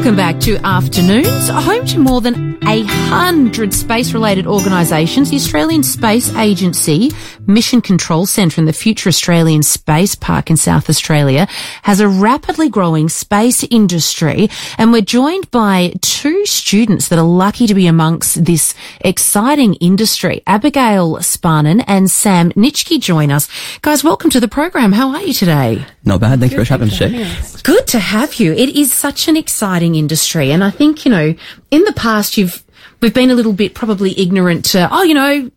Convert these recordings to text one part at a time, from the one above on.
Welcome back to Afternoons, home to more than a hundred space-related organisations. The Australian Space Agency Mission Control Centre in the future Australian Space Park in South Australia has a rapidly growing space industry, and we're joined by two students that are lucky to be amongst this exciting industry. Abigail Sparnan and Sam Nitschke join us. Guys, welcome to the program. How are you today? Not bad. Thanks for having us, Jay. Good to have you. It is such an exciting industry. And I think, you know, in the past, you've, we've been a little bit probably ignorant to, oh, you know,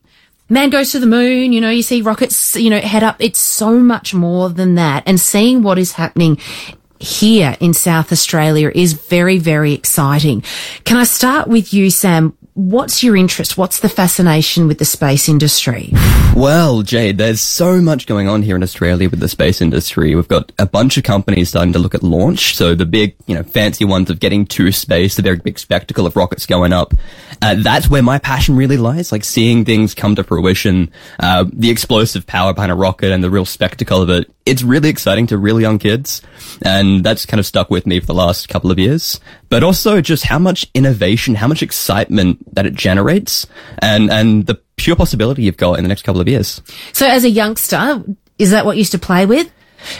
man goes to the moon, you know, you see rockets, you know, head up. It's so much more than that. And seeing what is happening here in South Australia is very, very exciting. Can I start with you, Sam? What's your interest? What's the fascination with the space industry? Well, Jade, there's so much going on here in Australia with the space industry. We've got a bunch of companies starting to look at launch. So the big, you know, fancy ones of getting to space, the very big spectacle of rockets going up. Uh, that's where my passion really lies, like seeing things come to fruition, uh, the explosive power behind a rocket and the real spectacle of it. It's really exciting to really young kids. And that's kind of stuck with me for the last couple of years. But also just how much innovation, how much excitement that it generates and, and the pure possibility you've got in the next couple of years. So as a youngster, is that what you used to play with?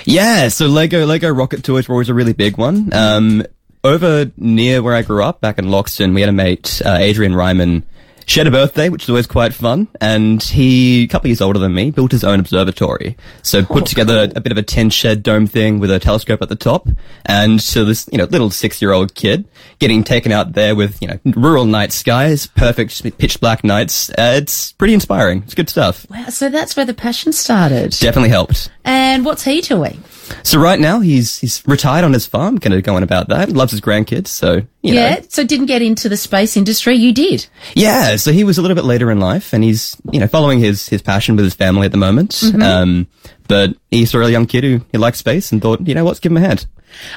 Yeah, so Lego, Lego rocket toys were always a really big one. Um, over near where I grew up, back in Loxton, we had a mate, uh, Adrian Ryman, she had a birthday, which is always quite fun, and he, a couple years older than me, built his own observatory. So put Oh, together a bit of a tin shed dome thing with a telescope at the top, and so this, you know, little six-year-old kid getting taken out there with, you know, rural night skies, perfect pitch black nights. Uh, it's pretty inspiring. It's good stuff. Wow, so that's where the passion started. Definitely helped. And what's he doing? So right now he's he's retired on his farm, kind of going about that. Loves his grandkids, so you yeah, know. so didn't get into the space industry. You did. Yeah, so he was a little bit later in life, and he's you know following his his passion with his family at the moment. Um, but he's a really young kid who he likes space and thought, you know, what's give him a hand.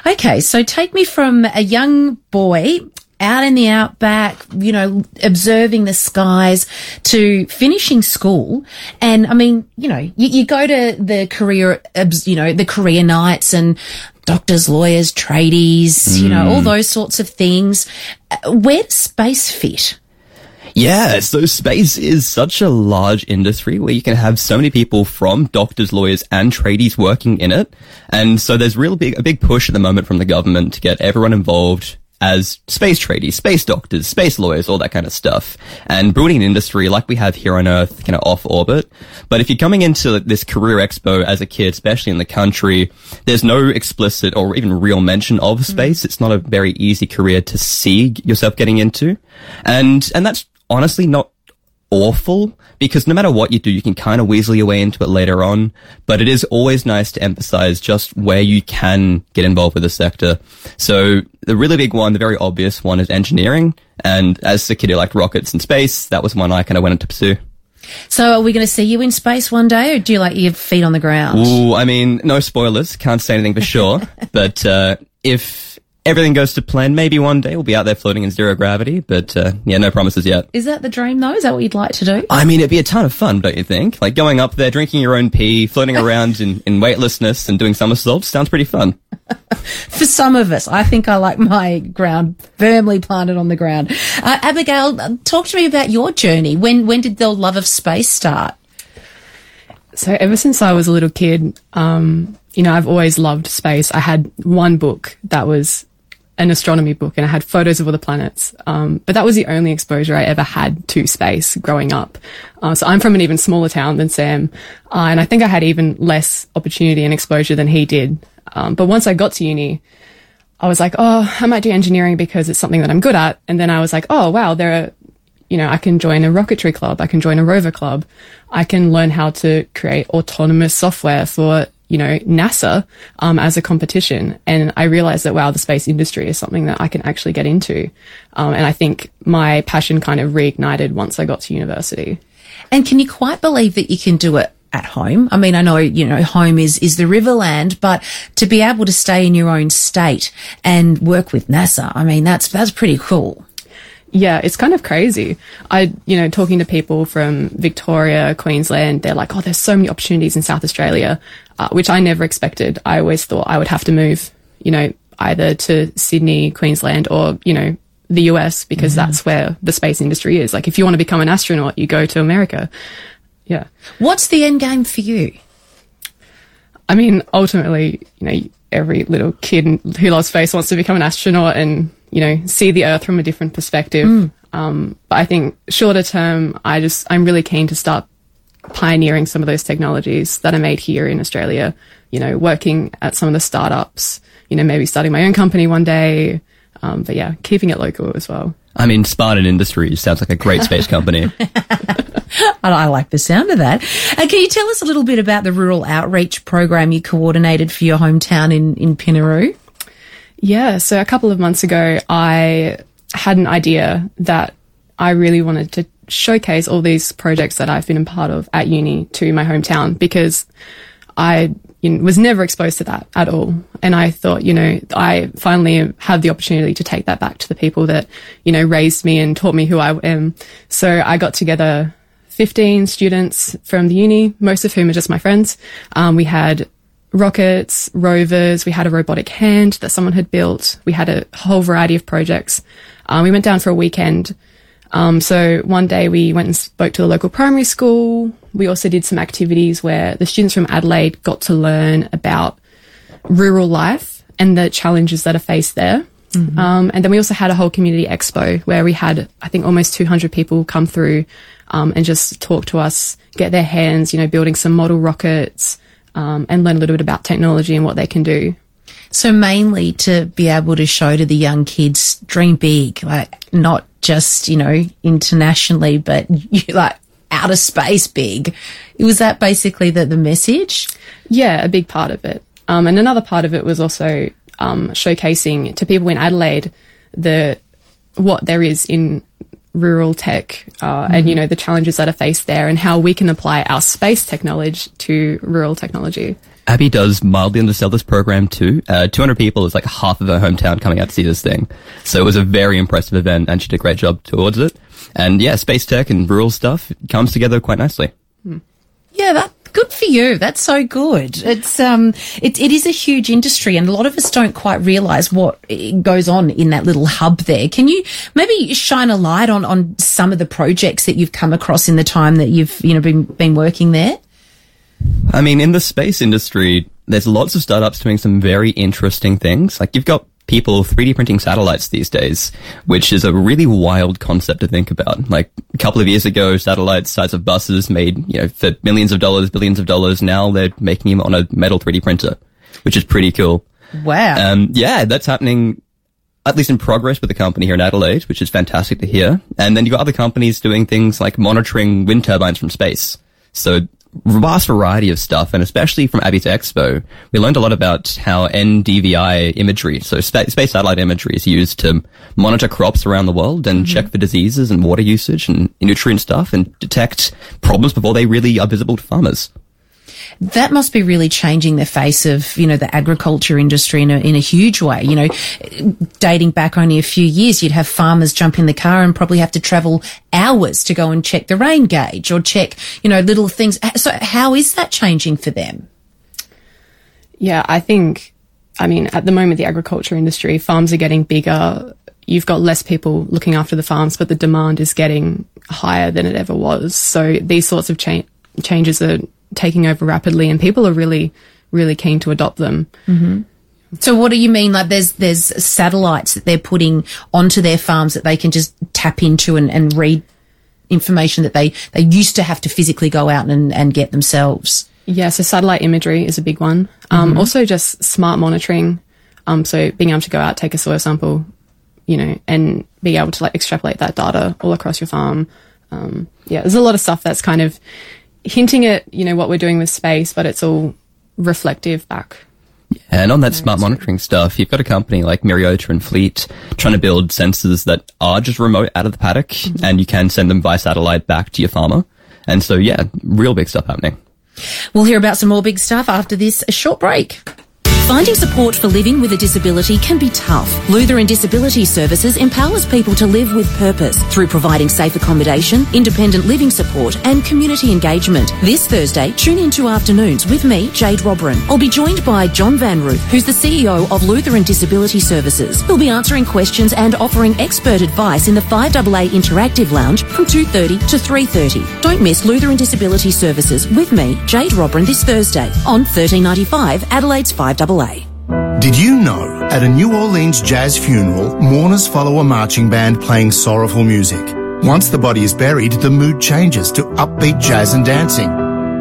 Okay, so take me from a young boy out in the outback, you know, observing the skies to finishing school. And I mean, you know, you, you go to the career, you know, the career nights and doctors, lawyers, tradies, you know, all those sorts of things. Uh, Where does space fit? Yeah, so space is such a large industry where you can have so many people from doctors, lawyers, and tradies working in it. And so there's real big, a big push at the moment from the government to get everyone involved as space tradies, space doctors, space lawyers, all that kind of stuff. And building an industry like we have here on Earth, kind of off orbit. But if you're coming into this career expo as a kid, especially in the country, there's no explicit or even real mention of mm. space. It's not a very easy career to see yourself getting into. And, and that's honestly not awful because no matter what you do, you can kind of weasel your way into it later on. But it is always nice to emphasize just where you can get involved with the sector. So the really big one, the very obvious one is engineering. And as a kid who liked rockets and space, that was one I kind of went into pursue. So are we going to see you in space one day or do you like your feet on the ground? Ooh, I mean, no spoilers. Can't say anything for sure. but, uh, if everything goes to plan, maybe one day we'll be out there floating in zero gravity. But, uh, yeah, no promises yet. Is that the dream though? Is that what you'd like to do? I mean, it'd be a ton of fun, don't you think? Like going up there, drinking your own pee, floating around in, in weightlessness and doing somersaults sounds pretty fun. For some of us, I think I like my ground firmly planted on the ground. Uh, Abigail, uh, talk to me about your journey. When when did the love of space start? So ever since I was a little kid, um, you know, I've always loved space. I had one book that was an astronomy book and I had photos of all the planets. Um, but that was the only exposure I ever had to space growing up. Uh, so I'm from an even smaller town than Sam. Uh, and I think I had even less opportunity and exposure than he did. Um, but once I got to uni, I was like, oh, I might do engineering because it's something that I'm good at. And then I was like, oh, wow, there are, you know, I can join a rocketry club. I can join a rover club. I can learn how to create autonomous software for, you know, NASA, um, as a competition. And I realized that, wow, the space industry is something that I can actually get into. Um, and I think my passion kind of reignited once I got to university. And can you quite believe that you can do it at home? I mean, I know, you know, home is, is the riverland, but to be able to stay in your own state and work with NASA, I mean, that's, that's pretty cool. Yeah, it's kind of crazy. I, you know, talking to people from Victoria, Queensland, they're like, oh, there's so many opportunities in South Australia, uh, which I never expected. I always thought I would have to move. You know, either to Sydney, Queensland, or, you know, the US because that's where the space industry is. Like if you want to become an astronaut, you go to America. Yeah. What's the end game for you? I mean, ultimately, you know, every little kid who loves space wants to become an astronaut and, you know, see the Earth from a different perspective. Um, but I think shorter term, I just, I'm really keen to start pioneering some of those technologies that are made here in Australia, you know, working at some of the startups, you know, maybe starting my own company one day. Um, but yeah, keeping it local as well. I mean, Spartan Industries sounds like a great space company. I, I like the sound of that. Uh, can you tell us a little bit about the rural outreach program you coordinated for your hometown in, in Pinnaroo? Yeah, so a couple of months ago, I had an idea that I really wanted to showcase all these projects that I've been a part of at uni to my hometown because I you know, was never exposed to that at all. And I thought, you know, I finally have the opportunity to take that back to the people that, you know, raised me and taught me who I am. So I got together 15 students from the uni, most of whom are just my friends. Um, we had rockets, rovers, we had a robotic hand that someone had built. We had a whole variety of projects. Um, we went down for a weekend. Um, so one day we went and spoke to the local primary school. We also did some activities where the students from Adelaide got to learn about rural life and the challenges that are faced there. Um, and then we also had a whole community expo where we had, I think, almost 200 people come through um, and just talk to us, get their hands, you know, building some model rockets um, and learn a little bit about technology and what they can do. So mainly to be able to show to the young kids, dream big, like not just, you know, internationally, but you like outer space big. Was that basically the, the message? Yeah, a big part of it. Um, and another part of it was also um, showcasing to people in Adelaide the what there is in rural tech uh, and you know the challenges that are faced there and how we can apply our space technology to rural technology. Abby does mildly undersell this program too. Uh, 200 people is like half of her hometown coming out to see this thing. So it was a very impressive event and she did a great job towards it. And yeah, space tech and rural stuff comes together quite nicely. Yeah, that good for you. That's so good. It's um, it, it is a huge industry, and a lot of us don't quite realise what eh, goes on in that little hub there. Can you maybe shine a light on on some of the projects that you've come across in the time that you've you know been been working there? I mean, in the space industry, there's lots of startups doing some very interesting things. Like you've got people 3D printing satellites these days, which is a really wild concept to think about. Like a couple of years ago, satellites size of buses made, you know, for millions of dollars, billions of dollars. Now they're making them on a metal 3D printer, which is pretty cool. Wow. Um, yeah, that's happening at least in progress with the company here in Adelaide, which is fantastic to hear. And then you've got other companies doing things like monitoring wind turbines from space. So vast variety of stuff, and especially from Abby's Expo, we learned a lot about how NDVI imagery, so spa- space satellite imagery, is used to monitor crops around the world and mm-hmm. check for diseases and water usage and nutrient stuff and detect problems before they really are visible to farmers. That must be really changing the face of you know the agriculture industry in a, in a huge way. You know, dating back only a few years, you'd have farmers jump in the car and probably have to travel hours to go and check the rain gauge or check you know little things. So how is that changing for them? Yeah, I think, I mean, at the moment, the agriculture industry, farms are getting bigger. You've got less people looking after the farms, but the demand is getting higher than it ever was. So these sorts of cha- changes are taking over rapidly, and people are really, really keen to adopt them. So what do you mean? Like there's there's satellites that they're putting onto their farms that they can just tap into and, and read information that they, they used to have to physically go out and, and get themselves. Yeah, so satellite imagery is a big one. Um, Also, just smart monitoring. Um, so being able to go out, take a soil sample, you know, and be able to like extrapolate that data all across your farm. Um, yeah, there's a lot of stuff that's kind of hinting at you know what we're doing with space, but it's all reflective back. And on that smart monitoring stuff, you've got a company like Myriota and Fleet trying to build sensors that are just remote out of the paddock mm-hmm. and you can send them via satellite back to your farmer. And so, yeah, real big stuff happening. We'll hear about some more big stuff after this short break. Finding support for living with a disability can be tough. Lutheran Disability Services empowers people to live with purpose through providing safe accommodation, independent living support, and community engagement. This Thursday, tune into Afternoons with me, Jade Robran. I'll be joined by John Van Ruth, who's the CEO of Lutheran Disability Services. He'll be answering questions and offering expert advice in the 5AA Interactive Lounge from 2.30 to 3.30. Don't miss Lutheran Disability Services with me, Jade Robran, this Thursday on 1395 Adelaide's 5AA. Did you know at a New Orleans jazz funeral, mourners follow a marching band playing sorrowful music? Once the body is buried, the mood changes to upbeat jazz and dancing.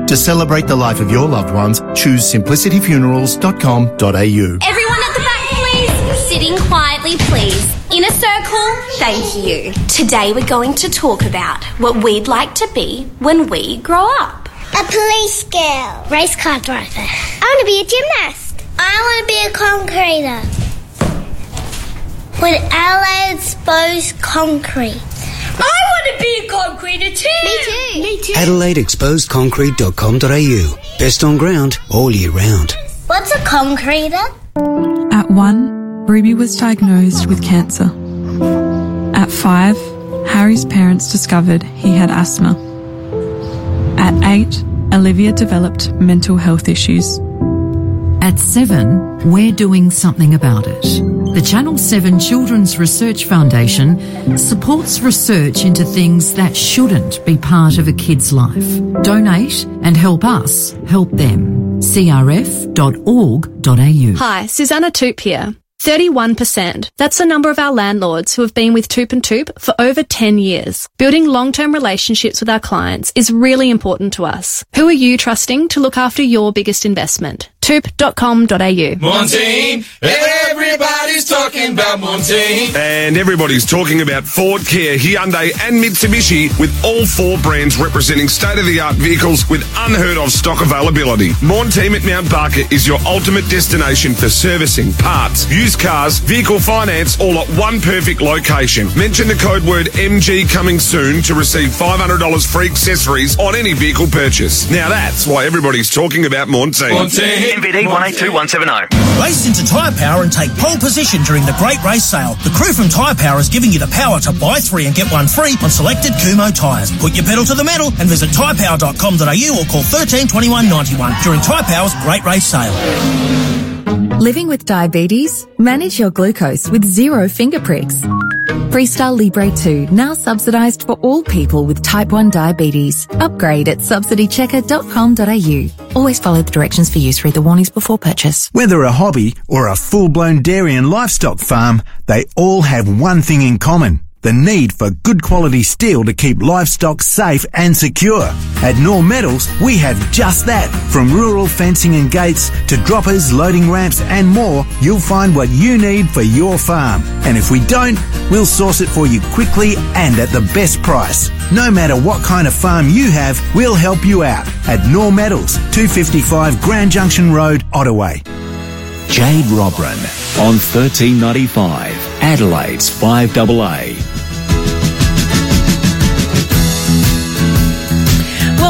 To celebrate the life of your loved ones, choose simplicityfunerals.com.au. Everyone at the back, please. Sitting quietly, please. In a circle. Thank you. Today we're going to talk about what we'd like to be when we grow up. A police girl. Race car driver. I want to be a gymnast. I want to be a concreter. With Adelaide exposed concrete. I want to be a concreter too. Me too. Me too. AdelaideExposedConcrete.com.au. Best on ground all year round. What's a concreter? At one, Ruby was diagnosed with cancer. At five, Harry's parents discovered he had asthma. At eight, Olivia developed mental health issues. At seven, we're doing something about it. The Channel 7 Children's Research Foundation supports research into things that shouldn't be part of a kid's life. Donate and help us help them. crf.org.au. Hi, Susanna Toop here. 31%. That's the number of our landlords who have been with Toop and Toop for over 10 years. Building long-term relationships with our clients is really important to us. Who are you trusting to look after your biggest investment? Toop.com.au. Montine, everybody's talking about Montine. And everybody's talking about Ford, Kia, Hyundai and Mitsubishi with all four brands representing state-of-the-art vehicles with unheard of stock availability. Montine at Mount Barker is your ultimate destination for servicing, parts, used cars, vehicle finance, all at one perfect location. Mention the code word MG coming soon to receive $500 free accessories on any vehicle purchase. Now that's why everybody's talking about Montine. Montine. MVD 182170. Race into Tyre Power and take pole position during the Great Race Sale. The crew from Tyre Power is giving you the power to buy three and get one free on selected Kumho tyres. Put your pedal to the metal and visit tyrepower.com.au or call 13 21 91 during Tyre Power's Great Race Sale. Living with diabetes? Manage your glucose with zero finger pricks. Freestyle Libre 2 now subsidised for all people with type 1 diabetes. Upgrade at subsidychecker.com.au. Always follow the directions for use. Read the warnings before purchase. Whether a hobby or a full-blown dairy and livestock farm, they all have one thing in common the need for good quality steel to keep livestock safe and secure. At Nor Metals, we have just that. From rural fencing and gates to droppers, loading ramps and more, you'll find what you need for your farm. And if we don't, we'll source it for you quickly and at the best price. No matter what kind of farm you have, we'll help you out. At Nor Metals, 255 Grand Junction Road, Ottoway. Jade Robran on 1395, Adelaide's 5AA.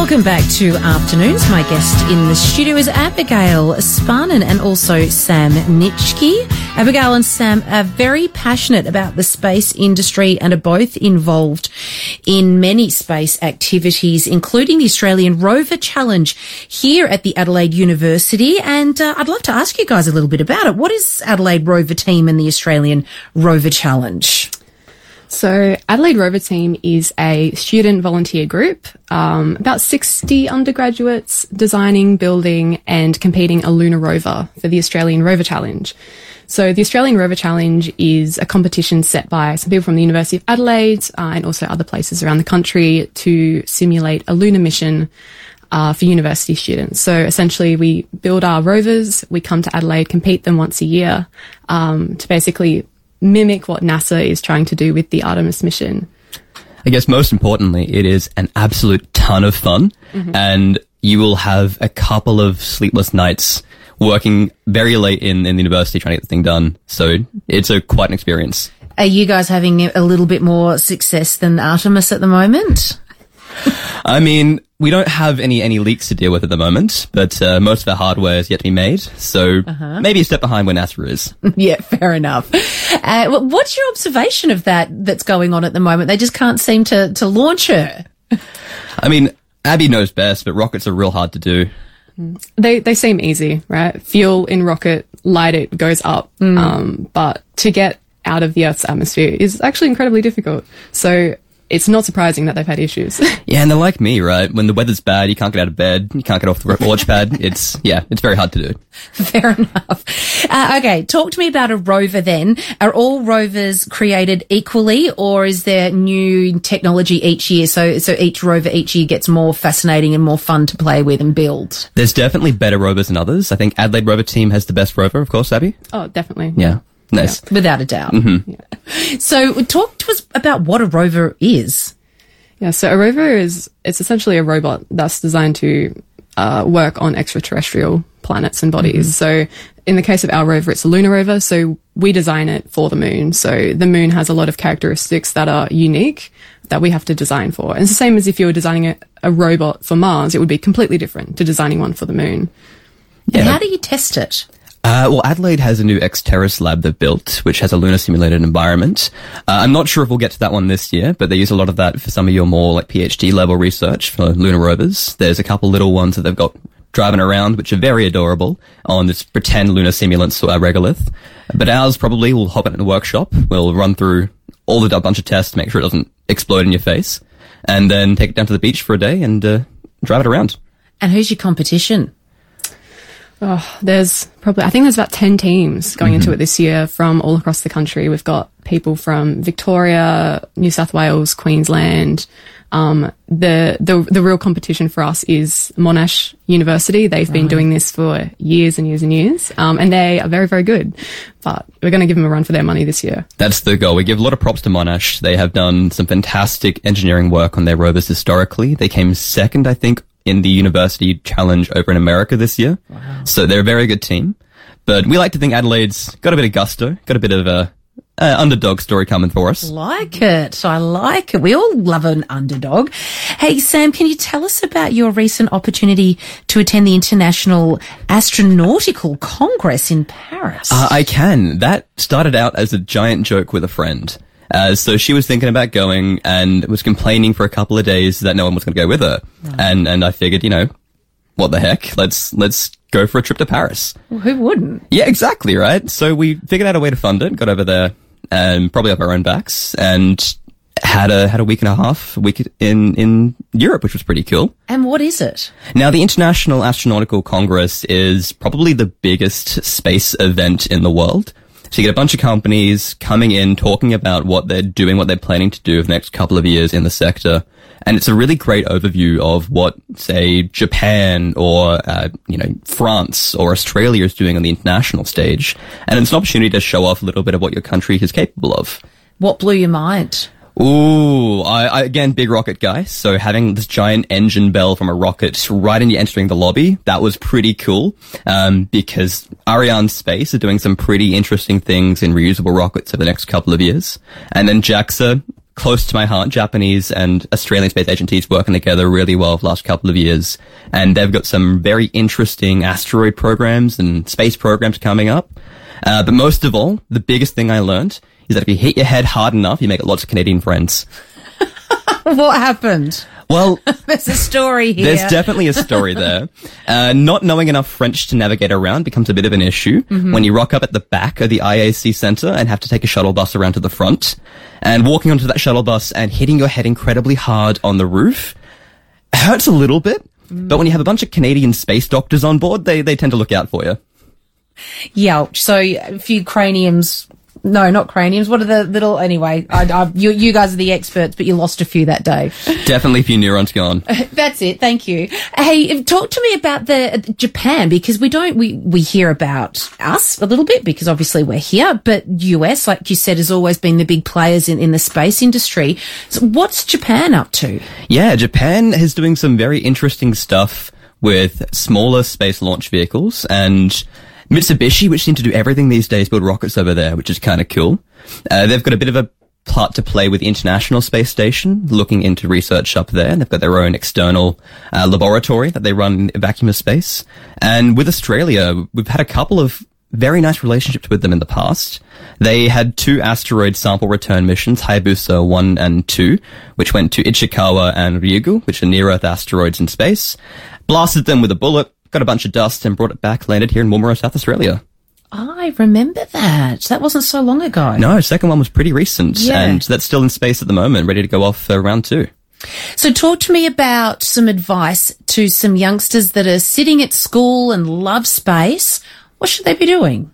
Welcome back to Afternoons. My guest in the studio is Abigail Sparnan and also Sam Nitschke. Abigail and Sam are very passionate about the space industry and are both involved in many space activities, including the Australian Rover Challenge here at the Adelaide University. And uh, I'd love to ask you guys a little bit about it. What is Adelaide Rover Team and the Australian Rover Challenge? So, Adelaide Rover Team is a student volunteer group, um, about 60 undergraduates designing, building, and competing a lunar rover for the Australian Rover Challenge. So, the Australian Rover Challenge is a competition set by some people from the University of Adelaide uh, and also other places around the country to simulate a lunar mission. Uh, for university students. So essentially, we build our rovers, we come to Adelaide, compete them once a year um, to basically mimic what NASA is trying to do with the Artemis mission. I guess most importantly, it is an absolute ton of fun mm-hmm. and you will have a couple of sleepless nights working very late in, in the university trying to get the thing done. So it's a quite an experience. Are you guys having a little bit more success than Artemis at the moment? I mean, we don't have any any leaks to deal with at the moment, but uh, most of our hardware is yet to be made, so Uh-huh. maybe a step behind where NASA is. yeah, fair enough. Uh, what's your observation of that that's going on at the moment? They just can't seem to, to launch her. I mean, Abby knows best, but rockets are real hard to do. They they seem easy, right? Fuel in rocket, light it goes up, Mm. um, but to get out of the Earth's atmosphere is actually incredibly difficult. So it's not surprising that they've had issues. Yeah, and they're like me, right? When the weather's bad, you can't get out of bed, you can't get off the launch pad. It's yeah, it's very hard to do. Fair enough. Uh, okay, talk to me about a rover then. Are all rovers created equally or is there new technology each year? So, so each rover each year gets more fascinating and more fun to play with and build. There's definitely better rovers than others. I think Adelaide Rover Team has the best rover, of course, Abby. oh, definitely. Yeah, nice. Without a doubt. hmm So talk to us about what a rover is. Yeah, so a rover is it's essentially a robot that's designed to uh, work on extraterrestrial planets and bodies. So in the case of our rover, it's a lunar rover. So we design it for the moon. So the moon has a lot of characteristics that are unique that we have to design for. And it's the same as if you were designing a, a robot for Mars, it would be completely different to designing one for the moon. And how do you test it? Uh, well, Adelaide has a new ExTerres lab they've built, which has a lunar simulated environment. Uh, I'm not sure if we'll get to that one this year, but they use a lot of that for some of your more like PhD level research for lunar rovers. There's a couple little ones that they've got driving around, which are very adorable on this pretend lunar simulant uh, regolith. But ours probably will hop in a workshop. We'll run through all the bunch of tests to make sure it doesn't explode in your face, and then take it down to the beach for a day and uh, drive it around. And who's your competition? Oh, there's probably, I think there's about 10 teams going into it this year from all across the country. We've got people from Victoria, New South Wales, Queensland. Um, the, the, the real competition for us is Monash University. They've been doing this for years and years and years. Um, and they are very, very good, but we're going to give them a run for their money this year. That's the goal. We give a lot of props to Monash. They have done some fantastic engineering work on their rovers historically. They came second, I think, in the university challenge over in America this year. So they're a very good team. But we like to think Adelaide's got a bit of gusto, got a bit of a, uh, underdog story coming for us. I like it. I like it. We all love an underdog. Hey, Sam, can you tell us about your recent opportunity to attend the International Astronautical Congress in Paris? Uh, I can. That started out as a giant joke with a friend. Uh, so she was thinking about going and was complaining for a couple of days that no one was going to go with her. And, and I figured, you know, what the heck? Let's, let's go for a trip to Paris. Well, who wouldn't? Yeah, exactly, right? So we figured out a way to fund it, got over there, and probably up our own backs, and had a, had a week and a half, week in, in Europe, which was pretty cool. And what is it? Now, the International Astronautical Congress is probably the biggest space event in the world. So you get a bunch of companies coming in, talking about what they're doing, what they're planning to do over the next couple of years in the sector. And it's a really great overview of what, say, Japan or, uh, you know, France or Australia is doing on the international stage. And it's an opportunity to show off a little bit of what your country is capable of. What blew your mind? Ooh, I, I again big rocket guy. So having this giant engine bell from a rocket right in you entering the lobby, that was pretty cool. Um, because Ariane Space are doing some pretty interesting things in reusable rockets over the next couple of years. And then JAXA, close to my heart, Japanese and Australian space agencies working together really well for the last couple of years. And they've got some very interesting asteroid programs and space programs coming up. Uh, but most of all, the biggest thing I learned is that if you hit your head hard enough, you make lots of Canadian friends. what happened? Well, There's a story here. there's definitely a story there. Uh, not knowing enough French to navigate around becomes a bit of an issue Mhm. when you rock up at the back of the IAC center and have to take a shuttle bus around to the front. And walking onto that shuttle bus and hitting your head incredibly hard on the roof hurts a little bit. But when you have a bunch of Canadian space doctors on board, they, they tend to look out for you. Yelch. So a few craniums. No, not craniums. What are the little? Anyway, I, I, you, you guys are the experts, but you lost a few that day. Definitely a few neurons gone. That's it. Thank you. Hey, talk to me about the Japan because we don't we we hear about us a little bit because obviously we're here, but US, like you said, has always been the big players in in the space industry. So what's Japan up to? Yeah, Japan is doing some very interesting stuff with smaller space launch vehicles and Mitsubishi, which seem to do everything these days, build rockets over there, which is kind of cool. Uh, they've got a bit of a part to play with the International Space Station, looking into research up there. They've got their own external uh, laboratory that they run in vacuum of space. And with Australia, we've had a couple of very nice relationships with them in the past. They had two asteroid sample return missions, Hayabusa 1 and 2, which went to Itokawa and Ryugu, which are near-Earth asteroids in space, blasted them with a bullet, got a bunch of dust and brought it back, landed here in Woomera, South Australia. I remember that. That wasn't so long ago. No, second one was pretty recent, Yeah. and that's still in space at the moment, ready to go off for round two. So talk to me about some advice to some youngsters that are sitting at school and love space. What should they be doing?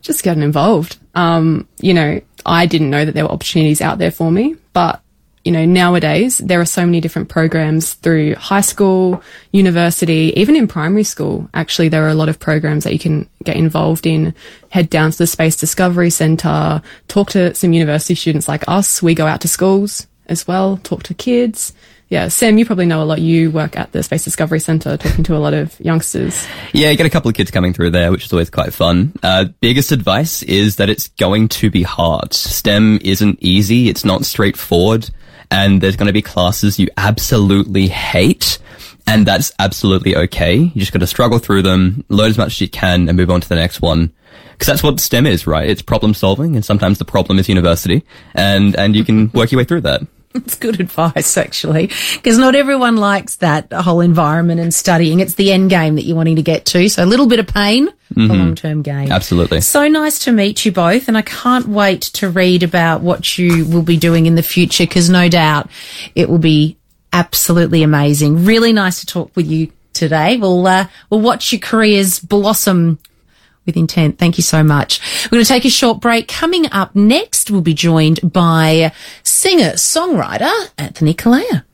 just getting involved. Um, you know, I didn't know that there were opportunities out there for me, but you know, nowadays there are so many different programs through high school, university, even in primary school. Actually, there are a lot of programs that you can get involved in. Head down to the Space Discovery Centre, talk to some university students like us. We go out to schools as well, talk to kids. Yeah, Sam, you probably know a lot. You work at the Space Discovery Centre, talking to a lot of youngsters. Yeah, you get a couple of kids coming through there, which is always quite fun. Uh, biggest advice is that it's going to be hard. STEM isn't easy. It's not straightforward. And there's going to be classes you absolutely hate. And that's absolutely okay. You just got to struggle through them, learn as much as you can and move on to the next one. Because that's what STEM is, right? It's problem solving and sometimes the problem is university and, and you can work your way through that. It's good advice, actually, because not everyone likes that whole environment and studying. It's the end game that you're wanting to get to. So a little bit of pain, a Mhm. long term gain. Absolutely. So nice to meet you both, and I can't wait to read about what you will be doing in the future because no doubt it will be absolutely amazing. Really nice to talk with you today. We'll uh, we'll watch your careers blossom with intent. Thank you so much. We're going to take a short break. Coming up next, we'll be joined by singer songwriter Anthony Kalea.